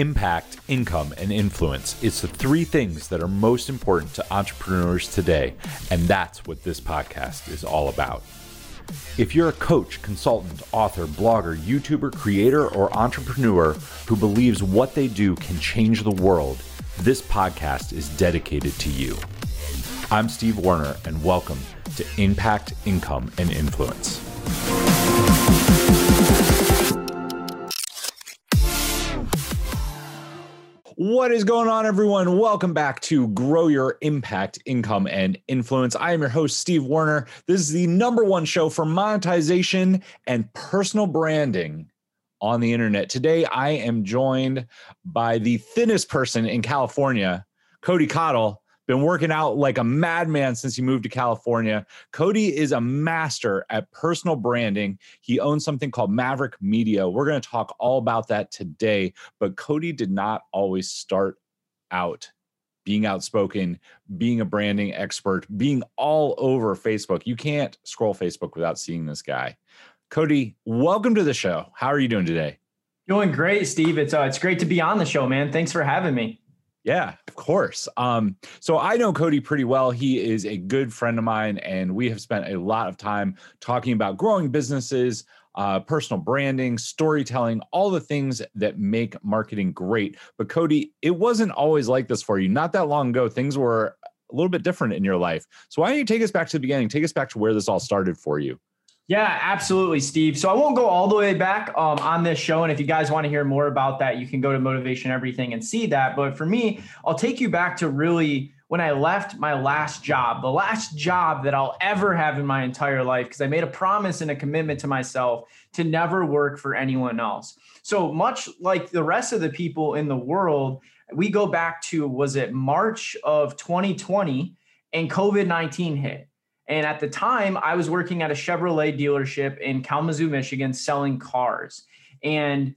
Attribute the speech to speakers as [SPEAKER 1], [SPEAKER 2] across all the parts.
[SPEAKER 1] Impact, income, and influence. It's the three things that are most important to entrepreneurs today, and that's what this podcast is all about. If you're a coach, consultant, author, blogger, YouTuber, creator, or entrepreneur who believes what they do can change the world, this podcast is dedicated to you. I'm Steve Warner, and welcome to Impact, Income, and Influence. What is going on, everyone? Welcome back to Grow Your Impact, Income, and Influence. I am your host, Steve Warner. This is the number one show for monetization and personal branding on the internet. Today, I am joined by the thinnest person in California, Cody Cottle been working out like a madman since he moved to California. Cody is a master at personal branding. He owns something called Maverick Media. We're going to talk all about that today. But Cody did not always start out being outspoken, being a branding expert, being all over Facebook. You can't scroll Facebook without seeing this guy. Cody, welcome to the show. How are you doing today?
[SPEAKER 2] Doing great, Steve. It's uh, it's great to be on the show, man. Thanks for having me.
[SPEAKER 1] Yeah, of course. Um, so I know Cody pretty well. He is a good friend of mine, and we have spent a lot of time talking about growing businesses, uh, personal branding, storytelling, all the things that make marketing great. But Cody, it wasn't always like this for you. Not that long ago, things were a little bit different in your life. So why don't you take us back to the beginning? Take us back to where this all started for you.
[SPEAKER 2] Yeah, absolutely, Steve. So I won't go all the way back um, on this show. And if you guys want to hear more about that, you can go to Motivation Everything and see that. But for me, I'll take you back to really when I left my last job, the last job that I'll ever have in my entire life, because I made a promise and a commitment to myself to never work for anyone else. So much like the rest of the people in the world, we go back to was it March of 2020 and COVID 19 hit. And at the time, I was working at a Chevrolet dealership in Kalamazoo, Michigan, selling cars. And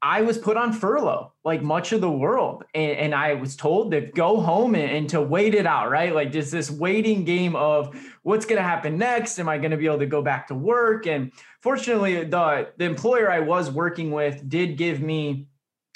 [SPEAKER 2] I was put on furlough, like much of the world. And, and I was told to go home and, and, to wait it out, right? Like just this waiting game of what's going to happen next. Am I going to be able to go back to work? And fortunately, the, the employer I was working with did give me,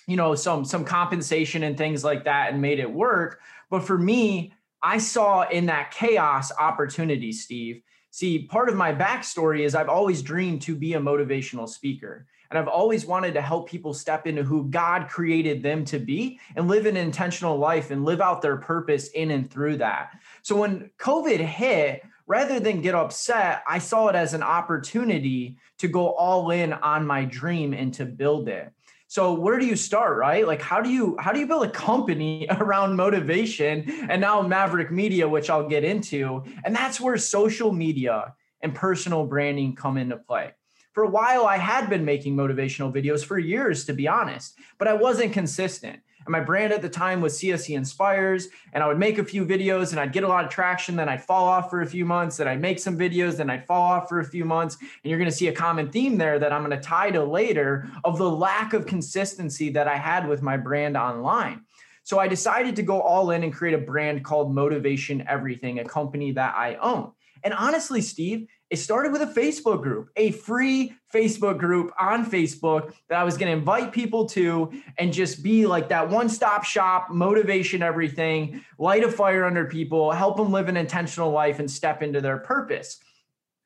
[SPEAKER 2] you know, some, some compensation and things like that and made it work. But for me, I saw in that chaos opportunity, Steve. See, part of my backstory is I've always dreamed to be a motivational speaker. And I've always wanted to help people step into who God created them to be and live an intentional life and live out their purpose in and through that. So when COVID hit, rather than get upset, I saw it as an opportunity to go all in on my dream and to build it. So where do you start, right? Like how do you how do you build a company around motivation and now Maverick Media, which I'll get into, and that's where social media and personal branding come into play. For a while, I had been making motivational videos for years, to be honest, but I wasn't consistent. And my brand at the time was CSE Inspires. And I would make a few videos and I'd get a lot of traction. Then I'd fall off for a few months. Then I'd make some videos. Then I'd fall off for a few months. And you're going to see a common theme there that I'm going to tie to later of the lack of consistency that I had with my brand online. So I decided to go all in and create a brand called Motivation Everything, a company that I own. And honestly, Steve, it started with a Facebook group, a free Facebook group on Facebook that I was going to invite people to and just be like that one stop shop, motivation, everything, light a fire under people, help them live an intentional life and step into their purpose.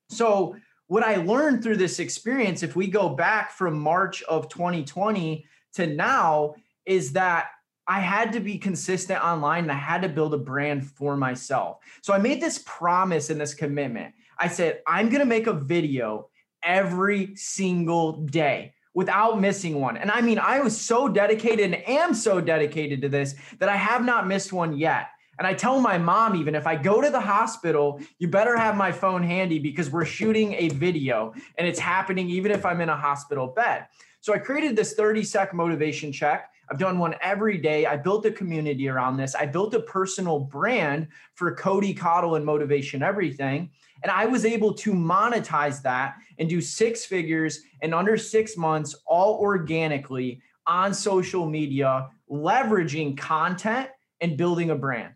[SPEAKER 2] So, what I learned through this experience, if we go back from March of 2020 to now, is that I had to be consistent online and I had to build a brand for myself. So I made this promise and this commitment. I said, I'm going to make a video every single day without missing one. And I mean, I was so dedicated and am so dedicated to this that I have not missed one yet. And I tell my mom, even if I go to the hospital, you better have my phone handy because we're shooting a video and it's happening even if I'm in a hospital bed. So I created this 30 sec motivation check. I've done one every day. I built a community around this. I built a personal brand for Cody Cottle and Motivation Everything. And I was able to monetize that and do six figures in under six months, all organically on social media, leveraging content and building a brand.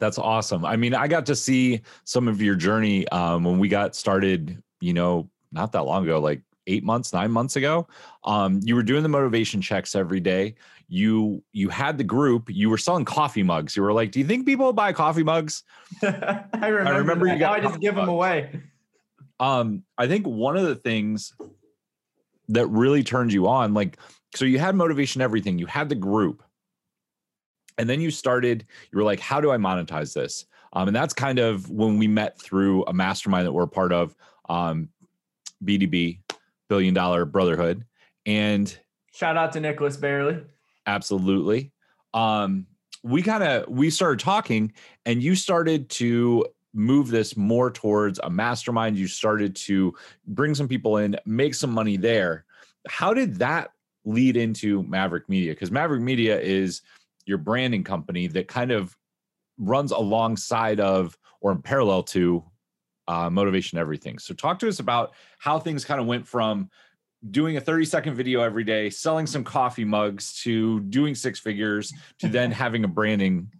[SPEAKER 1] That's awesome. I mean, I got to see some of your journey um, when we got started, you know, not that long ago, like eight months, nine months ago. Um, you were doing the motivation checks every day. You you had the group. You were selling coffee mugs. You were like, "Do you think people buy coffee mugs?"
[SPEAKER 2] I remember. I remember you got. I just give mugs. them away.
[SPEAKER 1] Um, I think one of the things that really turned you on, like, so you had motivation, everything. You had the group, and then you started. You were like, "How do I monetize this?" Um, and that's kind of when we met through a mastermind that we're part of, um, BDB, Billion Dollar Brotherhood. And
[SPEAKER 2] shout out to Nicholas Bayerle.
[SPEAKER 1] Absolutely. Um, we kind of we started talking, and you started to move this more towards a mastermind. You started to bring some people in, make some money there. How did that lead into Maverick Media? Because Maverick Media is your branding company that kind of runs alongside of or in parallel to uh, motivation everything so talk to us about how things kind of went from doing a 30 second video every day selling some coffee mugs to doing six figures to then having a branding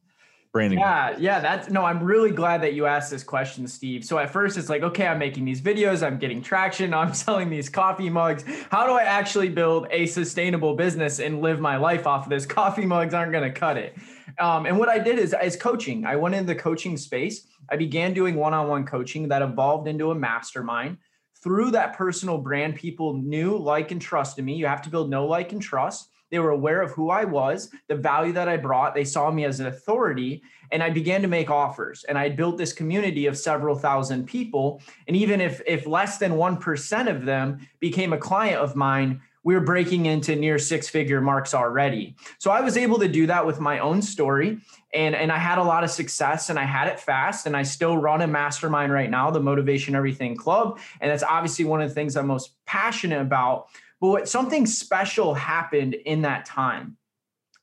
[SPEAKER 1] branding
[SPEAKER 2] yeah yeah that's no i'm really glad that you asked this question steve so at first it's like okay i'm making these videos i'm getting traction i'm selling these coffee mugs how do i actually build a sustainable business and live my life off of this coffee mugs aren't going to cut it um, and what I did is, is coaching. I went into the coaching space. I began doing one-on-one coaching that evolved into a mastermind. Through that personal brand, people knew, like, and trusted me. You have to build know, like, and trust. They were aware of who I was, the value that I brought. They saw me as an authority, and I began to make offers. And I built this community of several thousand people. And even if if less than one percent of them became a client of mine, we are breaking into near six figure marks already. So I was able to do that with my own story. And, and I had a lot of success and I had it fast. And I still run a mastermind right now, the Motivation Everything Club. And that's obviously one of the things I'm most passionate about. But what, something special happened in that time.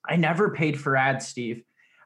[SPEAKER 2] I never paid for ads, Steve.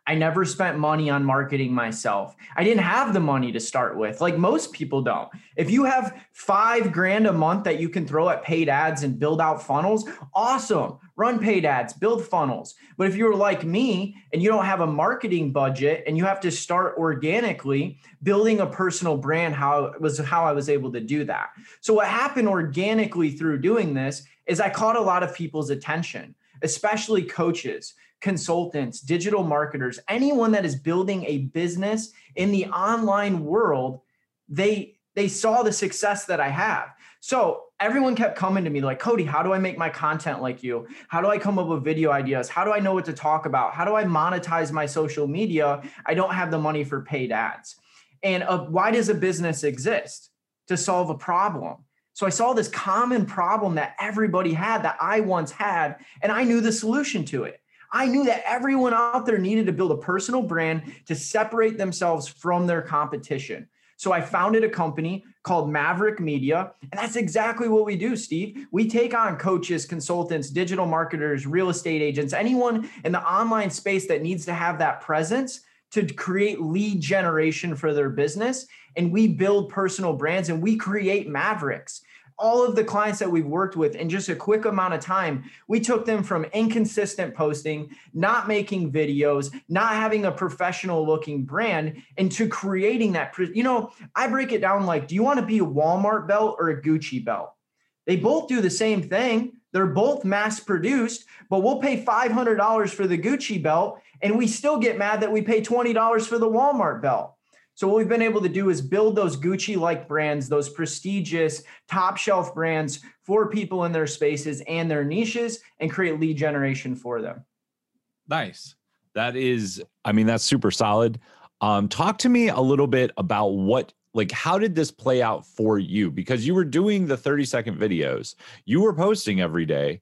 [SPEAKER 2] I never spent money on marketing myself. I didn't have the money to start with, like most people don't. If you have five grand a month that you can throw at paid ads and build out funnels, awesome. Run paid ads, build funnels. But if you're like me and you don't have a marketing budget and you have to start organically, building a personal brand how was how I was able to do that. So what happened organically through doing this is I caught a lot of people's attention, especially coaches consultants, digital marketers, anyone that is building a business in the online world, they they saw the success that I have. So everyone kept coming to me like, Cody, how do I make my content like you? How do I come up with video ideas? How do I know what to talk about? How do I monetize my social media? I don't have the money for paid ads. And uh, why does a business exist? To solve a problem. So I saw this common problem that everybody had that I once had, and I knew the solution to it. I knew that everyone out there needed to build a personal brand to separate themselves from their competition. So I founded a company called Maverick Media. And that's exactly what we do, Steve. We take on coaches, consultants, digital marketers, real estate agents, anyone in the online space that needs to have that presence to create lead generation for their business. And we build personal brands and we create Mavericks all of the clients that we've worked with in just a quick amount of time, we took them from inconsistent posting, not making videos, not having a professional looking brand into creating that. You know, I break it down like, do you want to be a Walmart belt or a Gucci belt? They both do the same thing. They're both mass produced, but we'll pay $500 for the Gucci belt and we still get mad that we pay $20 for the Walmart belt. So what we've been able to do is build those Gucci like brands, those prestigious top shelf brands for people in their spaces and their niches and create lead generation for them.
[SPEAKER 1] Nice. That is I mean that's super solid. Um talk to me a little bit about what like how did this play out for you because you were doing the 30 second videos. You were posting every day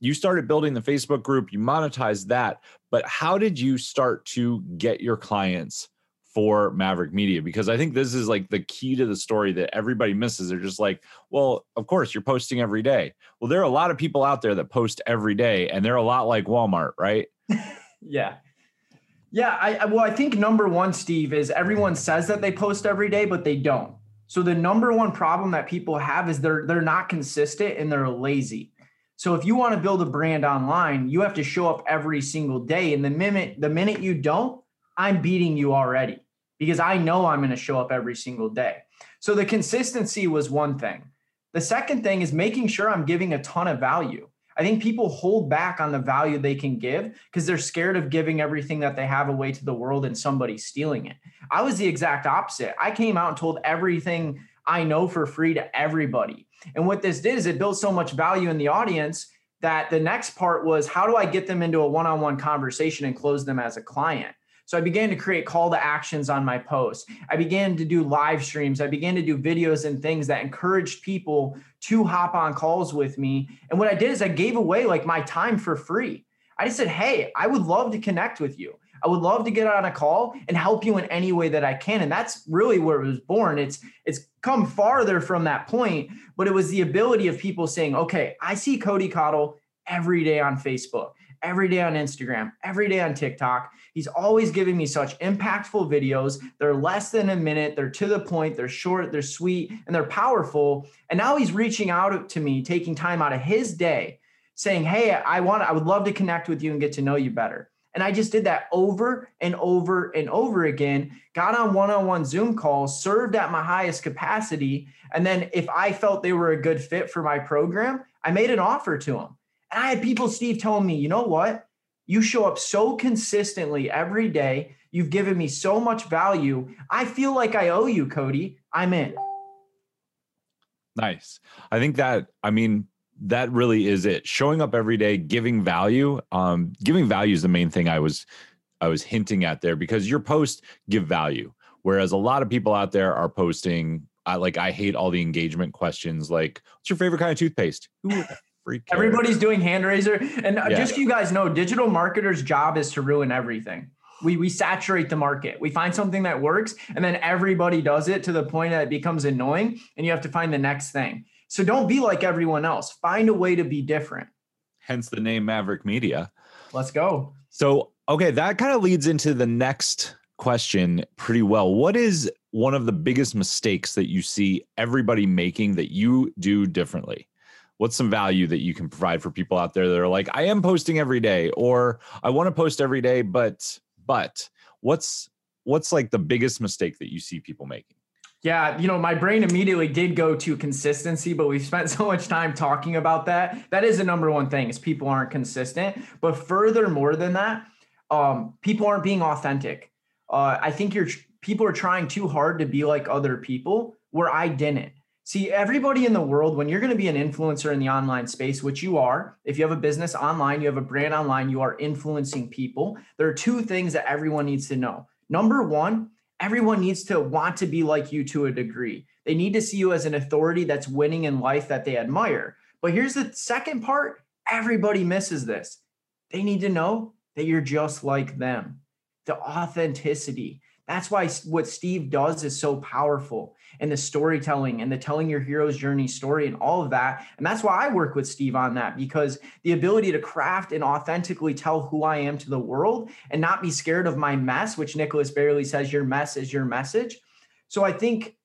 [SPEAKER 1] you started building the Facebook group, you monetized that, but how did you start to get your clients for Maverick Media because I think this is like the key to the story that everybody misses. They're just like, well, of course, you're posting every day. Well, there are a lot of people out there that post every day, and they're a lot like Walmart, right?
[SPEAKER 2] yeah. Yeah, I well, I think number one, Steve, is everyone says that they post every day, but they don't. So the number one problem that people have is they're they're not consistent and they're lazy. So if you want to build a brand online, you have to show up every single day. And the minute the minute you don't, I'm beating you already because I know I'm going to show up every single day. So the consistency was one thing. The second thing is making sure I'm giving a ton of value. I think people hold back on the value they can give because they're scared of giving everything that they have away to the world and somebody stealing it. I was the exact opposite. I came out and told everything I know for free to everybody. And what this did is it built so much value in the audience that the next part was how do I get them into a one on one conversation and close them as a client? So I began to create call to actions on my posts. I began to do live streams. I began to do videos and things that encouraged people to hop on calls with me. And what I did is I gave away like my time for free. I just said, Hey, I would love to connect with you. I would love to get on a call and help you in any way that I can. And that's really where it was born. It's it's come farther from that point, but it was the ability of people saying, okay, I see Cody Cottle every day on Facebook every day on Instagram, every day on TikTok. He's always giving me such impactful videos. They're less than a minute, they're to the point, they're short, they're sweet, and they're powerful. And now he's reaching out to me, taking time out of his day, saying, "Hey, I want I would love to connect with you and get to know you better." And I just did that over and over and over again. Got on one on one Zoom calls, served at my highest capacity. And then if I felt they were a good fit for my program, I made an offer to them. And I had people, Steve, telling me, you know what? You show up so consistently every day. You've given me so much value. I feel like I owe you, Cody. I'm in.
[SPEAKER 1] Nice. I think that, I mean, that really is it. Showing up every day, giving value. Um, giving value is the main thing I was I was hinting at there because your posts give value. Whereas a lot of people out there are posting, I like I hate all the engagement questions like, what's your favorite kind of toothpaste?
[SPEAKER 2] Freak. Everybody's doing hand raiser. And yeah. just so you guys know, digital marketers' job is to ruin everything. We, we saturate the market. We find something that works, and then everybody does it to the point that it becomes annoying, and you have to find the next thing. So don't be like everyone else. Find a way to be different.
[SPEAKER 1] Hence the name Maverick Media.
[SPEAKER 2] Let's go.
[SPEAKER 1] So, okay, that kind of leads into the next question pretty well. What is one of the biggest mistakes that you see everybody making that you do differently? What's some value that you can provide for people out there that are like i am posting every day or i want to post every day but but what's what's like the biggest mistake that you see people making
[SPEAKER 2] yeah, you know, my brain immediately did go to consistency, but we've spent so much time talking about that. That is the number one thing is people aren't consistent. But further more than that, um, people aren't being authentic. Uh, I think you're people are trying too hard to be like other people where I didn't. See, everybody in the world, when you're going to be an influencer in the online space, which you are, if you have a business online, you have a brand online, you are influencing people. There are two things that everyone needs to know. Number one, everyone needs to want to be like you to a degree. They need to see you as an authority that's winning in life that they admire. But here's the second part everybody misses this. They need to know that you're just like them. The authenticity. That's why what Steve does is so powerful and the storytelling and the telling your hero's journey story and all of that. And that's why I work with Steve on that because the ability to craft and authentically tell who I am to the world and not be scared of my mess, which Nicholas Bayerle says your mess is your message. So I think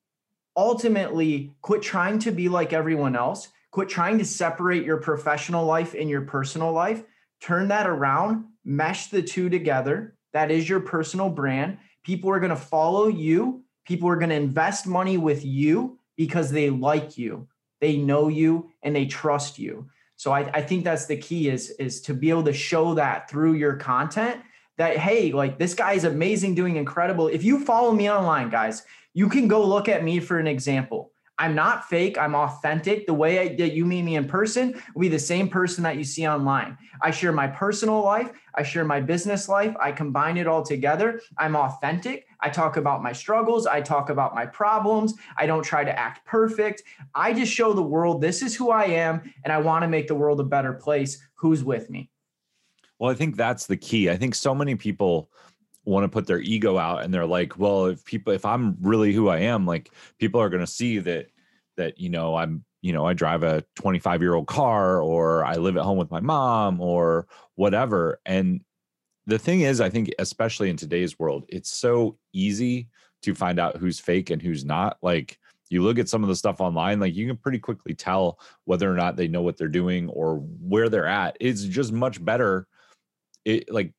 [SPEAKER 2] ultimately quit trying to be like everyone else, quit trying to separate your professional life and your personal life, turn that around, mesh the two together. That is your personal brand People are going to follow you. People are going to invest money with you because they like you, they know you, and they trust you. So I, I think that's the key is is to be able to show that through your content that hey, like this guy is amazing, doing incredible. If you follow me online, guys, you can go look at me for an example. I'm not fake. I'm authentic. The way I, that you meet me in person will be the same person that you see online. I share my personal life. I share my business life. I combine it all together. I'm authentic. I talk about my struggles. I talk about my problems. I don't try to act perfect. I just show the world this is who I am and I want to make the world a better place. Who's with me?
[SPEAKER 1] Well, I think that's the key. I think so many people want to put their ego out and they're like well if people if i'm really who i am like people are going to see that that you know i'm you know i drive a 25 year old car or i live at home with my mom or whatever. And the thing is i think especially in today's world it's so easy to find out who's fake and who's not. Like you look at some of the stuff online like you can pretty quickly tell whether or not they know what they're doing or where they're at. It's just much better it like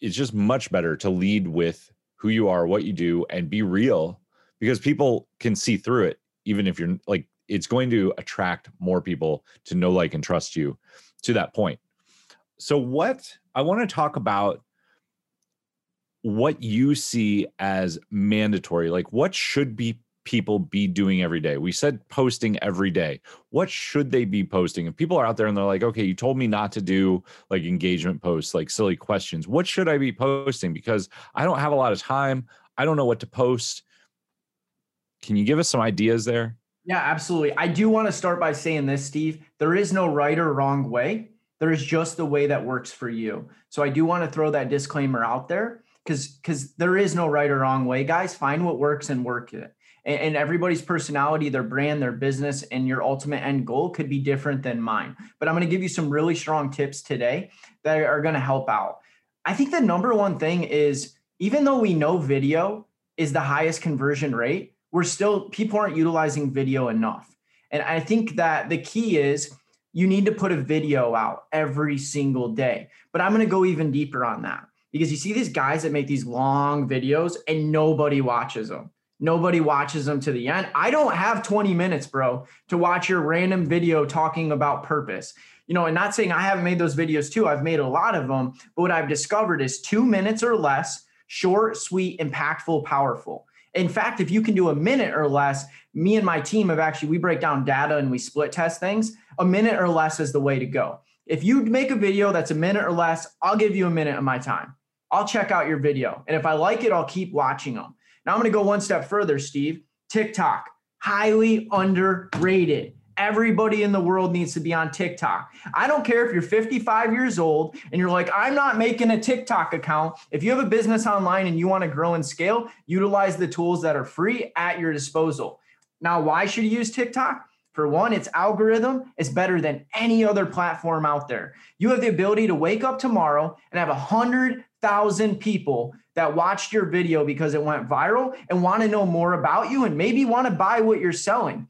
[SPEAKER 1] it's just much better to lead with who you are, what you do, and be real because people can see through it. Even if you're like, it's going to attract more people to know, like, and trust you to that point. So, what I want to talk about what you see as mandatory, like what should be people be doing every day? We said posting every day. What should they be posting? If people are out there and they're like, okay, you told me not to do like engagement posts, like silly questions, what should I be posting? Because I don't have a lot of time. I don't know what to post. Can you give us some ideas there?
[SPEAKER 2] Yeah, absolutely. I do want to start by saying this, Steve. There is no right or wrong way. There is just the way that works for you. So I do want to throw that disclaimer out there because because there is no right or wrong way, guys. Find what works and work it. And, and everybody's personality, their brand, their business, and your ultimate end goal could be different than mine. But I'm going to give you some really strong tips today that are going to help out. I think the number one thing is even though we know video is the highest conversion rate, we're still people aren't utilizing video enough. And I think that the key is you need to put a video out every single day. But I'm going to go even deeper on that because you see these guys that make these long videos and nobody watches them. Nobody watches them to the end. I don't have 20 minutes, bro, to watch your random video talking about purpose. You know, and not saying I haven't made those videos too. I've made a lot of them, but what I've discovered is 2 minutes or less, short, sweet, impactful, powerful. In fact, if you can do a minute or less, me and my team have actually we break down data and we split test things. A minute or less is the way to go. If you make a video that's a minute or less, I'll give you a minute of my time. I'll check out your video. And if I like it, I'll keep watching them. Now I'm going to go one step further, Steve. TikTok, highly underrated. Everybody in the world needs to be on TikTok. I don't care if you're 55 years old and you're like, I'm not making a TikTok account. If you have a business online and you want to grow and scale, utilize the tools that are free at your disposal. Now, why should you use TikTok? For one, its algorithm is better than any other platform out there. You have the ability to wake up tomorrow and have a hundred thousand people that watched your video because it went viral and want to know more about you and maybe want to buy what you're selling.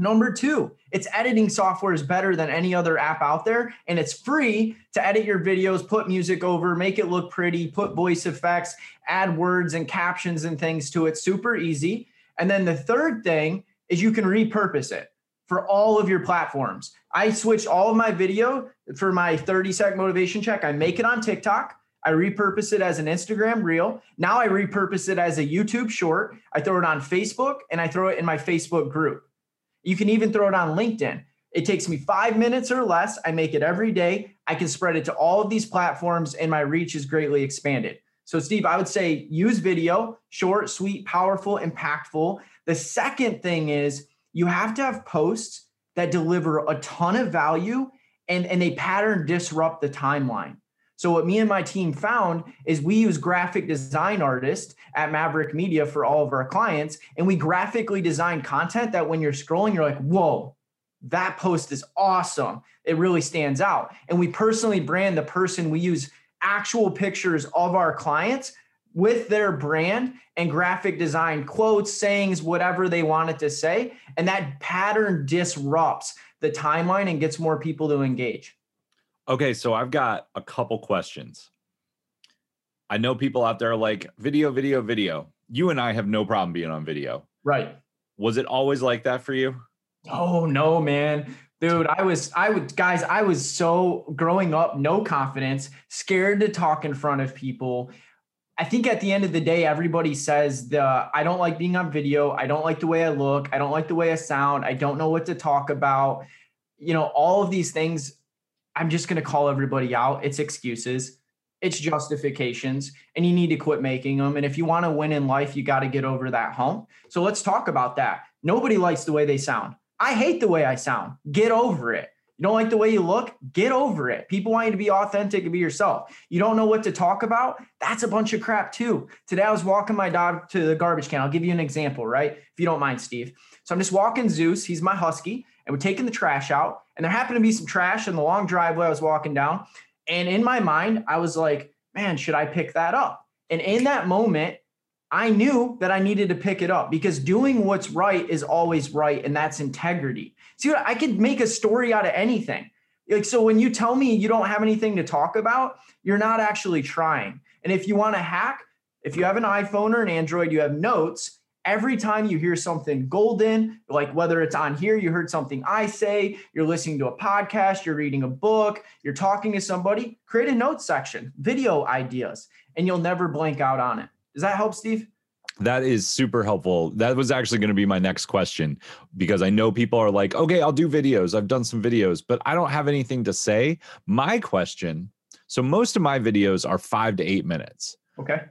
[SPEAKER 2] Number two, its editing software is better than any other app out there, and it's free to edit your videos, put music over, make it look pretty, put voice effects, add words and captions and things to it. Super easy. And then the third thing is you can repurpose it for all of your platforms. I switched all of my video for my 30 second motivation check. I make it on TikTok. I repurpose it as an Instagram reel. Now I repurpose it as a YouTube short. I throw it on Facebook and I throw it in my Facebook group. You can even throw it on LinkedIn. It takes me five minutes or less. I make it every day. I can spread it to all of these platforms and my reach is greatly expanded. So, Steve, I would say use video, short, sweet, powerful, impactful. The second thing is you have to have posts that deliver a ton of value and, and they pattern disrupt the timeline. So what me and my team found is we use graphic design artists at Maverick Media for all of our clients, and we graphically design content that when you're scrolling, you're like, whoa, that post is awesome. It really stands out. And we personally brand the person. We use actual pictures of our clients with their brand and graphic design quotes, sayings, whatever they wanted to say. And that pattern disrupts the timeline and gets more people to engage.
[SPEAKER 1] Okay, so I've got a couple questions. I know people out there like video, video, video. You and I have no problem being on video.
[SPEAKER 2] Right.
[SPEAKER 1] Was it always like that for you?
[SPEAKER 2] Oh no, man. Dude, I was, I would, guys, I was so growing up, no confidence, scared to talk in front of people. I think at the end of the day, everybody says the I don't like being on video. I don't like the way I look. I don't like the way I sound. I don't know what to talk about. You know, all of these things. I'm just going to call everybody out. It's excuses, it's justifications, and you need to quit making them. And if you want to win in life, you got to get over that hump. So let's talk about that. Nobody likes the way they sound. I hate the way I sound. Get over it. You don't like the way you look? Get over it. People want you to be authentic and be yourself. You don't know what to talk about? That's a bunch of crap too. Today I was walking my dog to the garbage can. I'll give you an example, right? If you don't mind, Steve. So I'm just walking Zeus. He's my husky, and we're taking the trash out. And there happened to be some trash in the long driveway I was walking down. And in my mind, I was like, man, should I pick that up? And in that moment, I knew that I needed to pick it up because doing what's right is always right, and that's integrity. See, I could make a story out of anything. Like, so when you tell me you don't have anything to talk about, you're not actually trying. And if you want to hack, if you have an iPhone or an Android, you have notes. Every time you hear something golden, like whether it's on here, you heard something I say, you're listening to a podcast, you're reading a book, you're talking to somebody, create a notes section, video ideas, and you'll never blank out on it. Does that help, Steve?
[SPEAKER 1] That is super helpful. That was actually going to be my next question because I know people are like, okay, I'll do videos. I've done some videos, but I don't have anything to say. My question so, most of my videos are five to eight minutes.
[SPEAKER 2] Okay.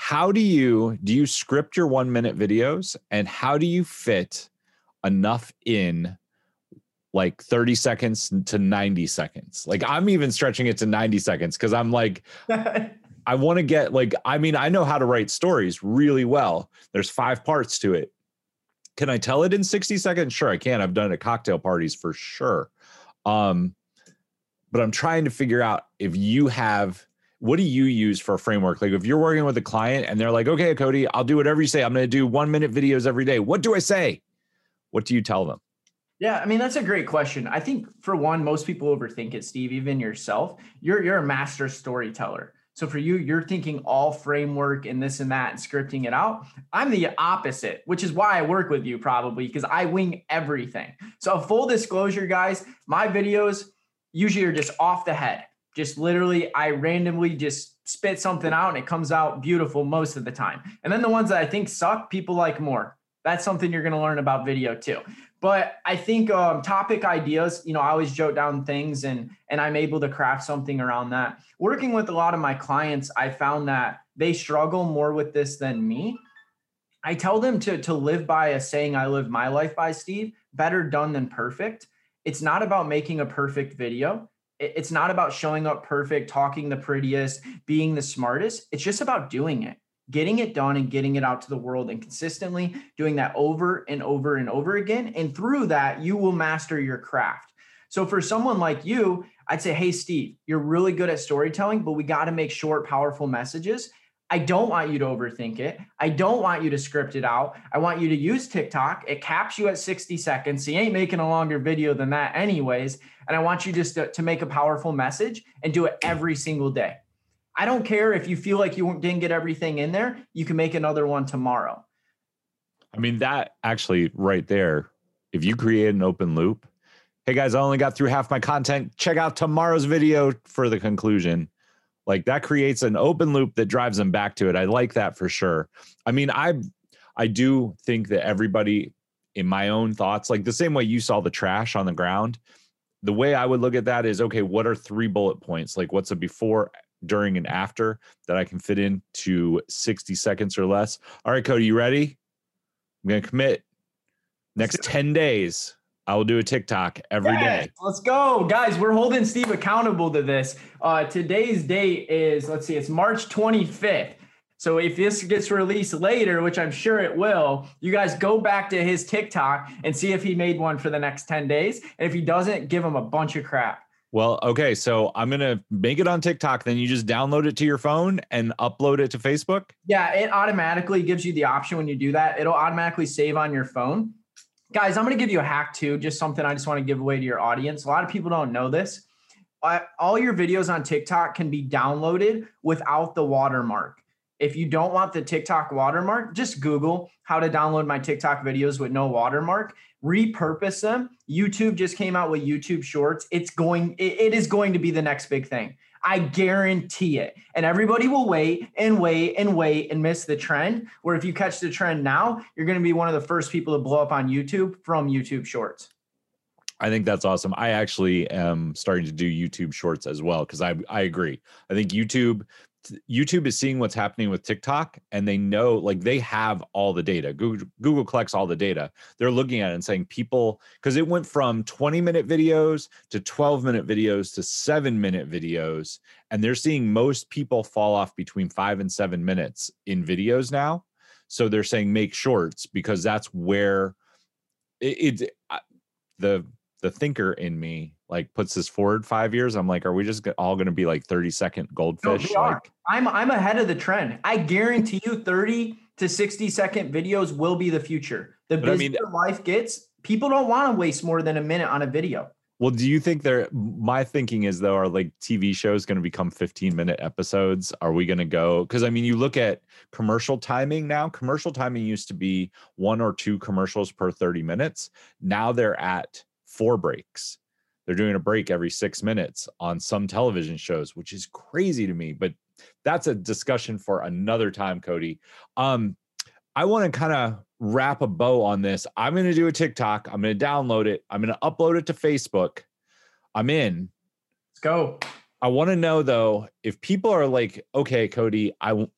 [SPEAKER 1] How do you do you script your one minute videos and how do you fit enough in like 30 seconds to 90 seconds? Like I'm even stretching it to 90 seconds because I'm like, I want to get like, I mean, I know how to write stories really well. There's five parts to it. Can I tell it in 60 seconds? Sure, I can. I've done it at cocktail parties for sure. Um, but I'm trying to figure out if you have what do you use for a framework? Like if you're working with a client and they're like, okay, Cody, I'll do whatever you say. I'm going to do one minute videos every day. What do I say? What do you tell them?
[SPEAKER 2] Yeah, I mean that's a great question. I think for one, most people overthink it, Steve, even yourself. You're you're a master storyteller. So for you, you're thinking all framework and this and that and scripting it out. I'm the opposite, which is why I work with you probably because I wing everything. So full disclosure, guys, my videos usually are just off the head. Just literally, I randomly just spit something out and it comes out beautiful most of the time. And then the ones that I think suck, people like more. That's something you're going to learn about video too. But I think um, topic ideas, you know, I always jot down things and and I'm able to craft something around that. Working with a lot of my clients, I found that they struggle more with this than me. I tell them to to live by a saying I live my life by, Steve, better done than perfect. It's not about making a perfect video. It's not about showing up perfect, talking the prettiest, being the smartest. It's just about doing it getting it done and getting it out to the world and consistently doing that over and over and over again. And through that, you will master your craft. So for someone like you, I'd say, hey, Steve, you're really good at storytelling, but we got to make short, powerful messages. I don't want you to overthink it. I don't want you to script it out. I want you to use TikTok. It caps you at 60 seconds. So you ain't making a longer video than that, anyways. And I want you just to, to make a powerful message and do it every single day. I don't care if you feel like you didn't get everything in there, you can make another one tomorrow.
[SPEAKER 1] I mean, that actually right there, if you create an open loop, hey guys, I only got through half my content. Check out tomorrow's video for the conclusion. Like that creates an open loop that drives them back to it. I like that for sure. I mean, I I do think that everybody in my own thoughts, like the same way you saw the trash on the ground, the way I would look at that is okay, what are three bullet points? Like what's a before, during and after that I can fit into 60 seconds or less. All right, Cody, you ready? I'm going to commit. Next 10 days, I will do a TikTok every yes, day.
[SPEAKER 2] Let's go. Guys, we're holding Steve accountable to this. Uh, today's date is, let's see, it's March 25th. So if this gets released later, which I'm sure it will, you guys go back to his TikTok and see if he made one for the next 10 days. And if he doesn't, give him a bunch of crap.
[SPEAKER 1] Well, okay. So I'm going to make it on TikTok. Then you just download it to your phone and upload it to Facebook.
[SPEAKER 2] Yeah, it automatically gives you the option when you do that. It'll automatically save on your phone. Guys, I'm going to give you a hack too, just something I just want to give away to your audience. A lot of people don't know this. All your videos on TikTok can be downloaded without the watermark. If you don't want the TikTok watermark, just Google how to download my TikTok videos with no watermark repurpose them. YouTube just came out with YouTube Shorts. It's going, it, it is going to be the next big thing. I guarantee it. And everybody will wait and wait and wait and miss the trend. Where if you catch the trend now, you're going to be one of the first people to blow up on YouTube from YouTube Shorts.
[SPEAKER 1] I think that's awesome. I actually am starting to do YouTube Shorts as well because I I agree. I think YouTube YouTube is seeing what's happening with TikTok and they know like they have all the data. Google, Google collects all the data. They're looking at it and saying people because it went from 20 minute videos to 12 minute videos to 7 minute videos and they're seeing most people fall off between 5 and 7 minutes in videos now. So they're saying make shorts because that's where it, it the the thinker in me like puts this forward five years, I'm like, are we just all going to be like 30 second goldfish?
[SPEAKER 2] No,
[SPEAKER 1] like,
[SPEAKER 2] I'm I'm ahead of the trend. I guarantee you, 30 to 60 second videos will be the future. The busier I mean, life gets, people don't want to waste more than a minute on a video.
[SPEAKER 1] Well, do you think there? My thinking is though, are like TV shows going to become 15 minute episodes? Are we going to go? Because I mean, you look at commercial timing now. Commercial timing used to be one or two commercials per 30 minutes. Now they're at four breaks. They're doing a break every six minutes on some television shows, which is crazy to me. But that's a discussion for another time, Cody. Um, I want to kind of wrap a bow on this. I'm going to do a TikTok. I'm going to download it. I'm going to upload it to Facebook. I'm in.
[SPEAKER 2] Let's go.
[SPEAKER 1] I want to know though if people are like, okay, Cody, I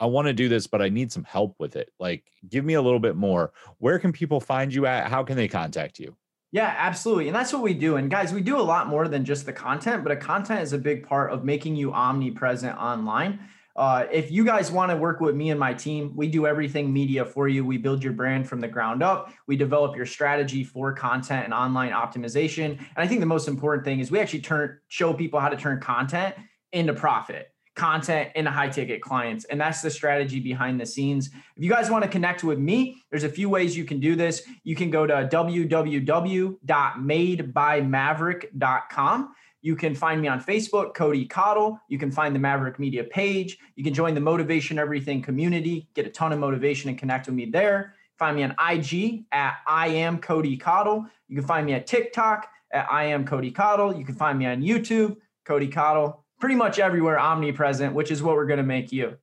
[SPEAKER 1] I want to do this, but I need some help with it. Like, give me a little bit more. Where can people find you at? How can they contact you?
[SPEAKER 2] Yeah, absolutely. And that's what we do. And guys, we do a lot more than just the content, but a content is a big part of making you omnipresent online. Uh, if you guys want to work with me and my team, we do everything media for you. We build your brand from the ground up. We develop your strategy for content and online optimization. And I think the most important thing is we actually turn show people how to turn content into profit content into high ticket clients. And that's the strategy behind the scenes. If you guys want to connect with me, there's a few ways you can do this. You can go to www.madebymaverick.com. You can find me on Facebook, Cody Cottle. You can find the Maverick Media page. You can join the Motivation Everything community, get a ton of motivation and connect with me there. Find me on IG at I am Cody Cottle. You can find me at TikTok at I am Cody Cottle. You can find me on YouTube, Cody Cottle. Pretty much everywhere omnipresent, which is what we're going to make you.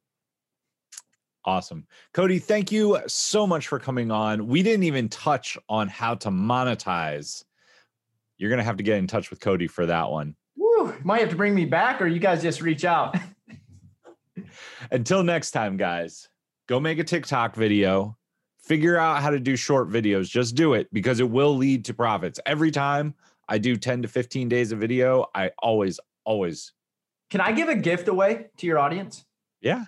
[SPEAKER 1] Awesome. Cody, thank you so much for coming on. We didn't even touch on how to monetize you're gonna have to get in touch with Cody for that one.
[SPEAKER 2] Woo, might have to bring me back, or you guys just reach out.
[SPEAKER 1] Until next time, guys, go make a TikTok video. Figure out how to do short videos. Just do it because it will lead to profits. Every time I do 10 to 15 days of video, I always, always.
[SPEAKER 2] Can I give a gift away to your audience?
[SPEAKER 1] Yeah.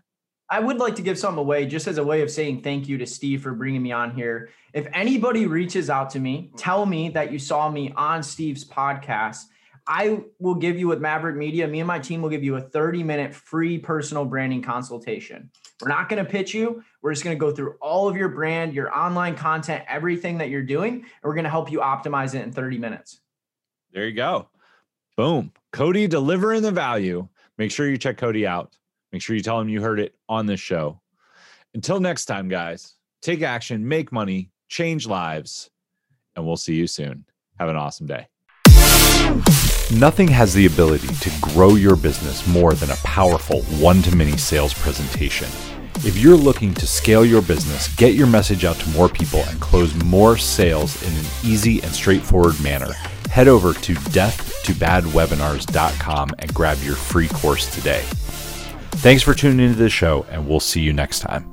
[SPEAKER 2] I would like to give some away just as a way of saying thank you to Steve for bringing me on here. If anybody reaches out to me, tell me that you saw me on Steve's podcast. I will give you with Maverick Media, me and my team will give you a 30 minute free personal branding consultation. We're not going to pitch you. We're just going to go through all of your brand, your online content, everything that you're doing, and we're going to help you optimize it in 30 minutes.
[SPEAKER 1] There you go. Boom. Cody delivering the value. Make sure you check Cody out. Make sure you tell him you heard it on this show. Until next time, guys, take action, make money, change lives, and we'll see you soon. Have an awesome day.
[SPEAKER 3] Nothing has the ability to grow your business more than a powerful one to many sales presentation. If you're looking to scale your business, get your message out to more people, and close more sales in an easy and straightforward manner, head over to deathtobadwebinars.com and grab your free course today. Thanks for tuning into the show, and we'll see you next time.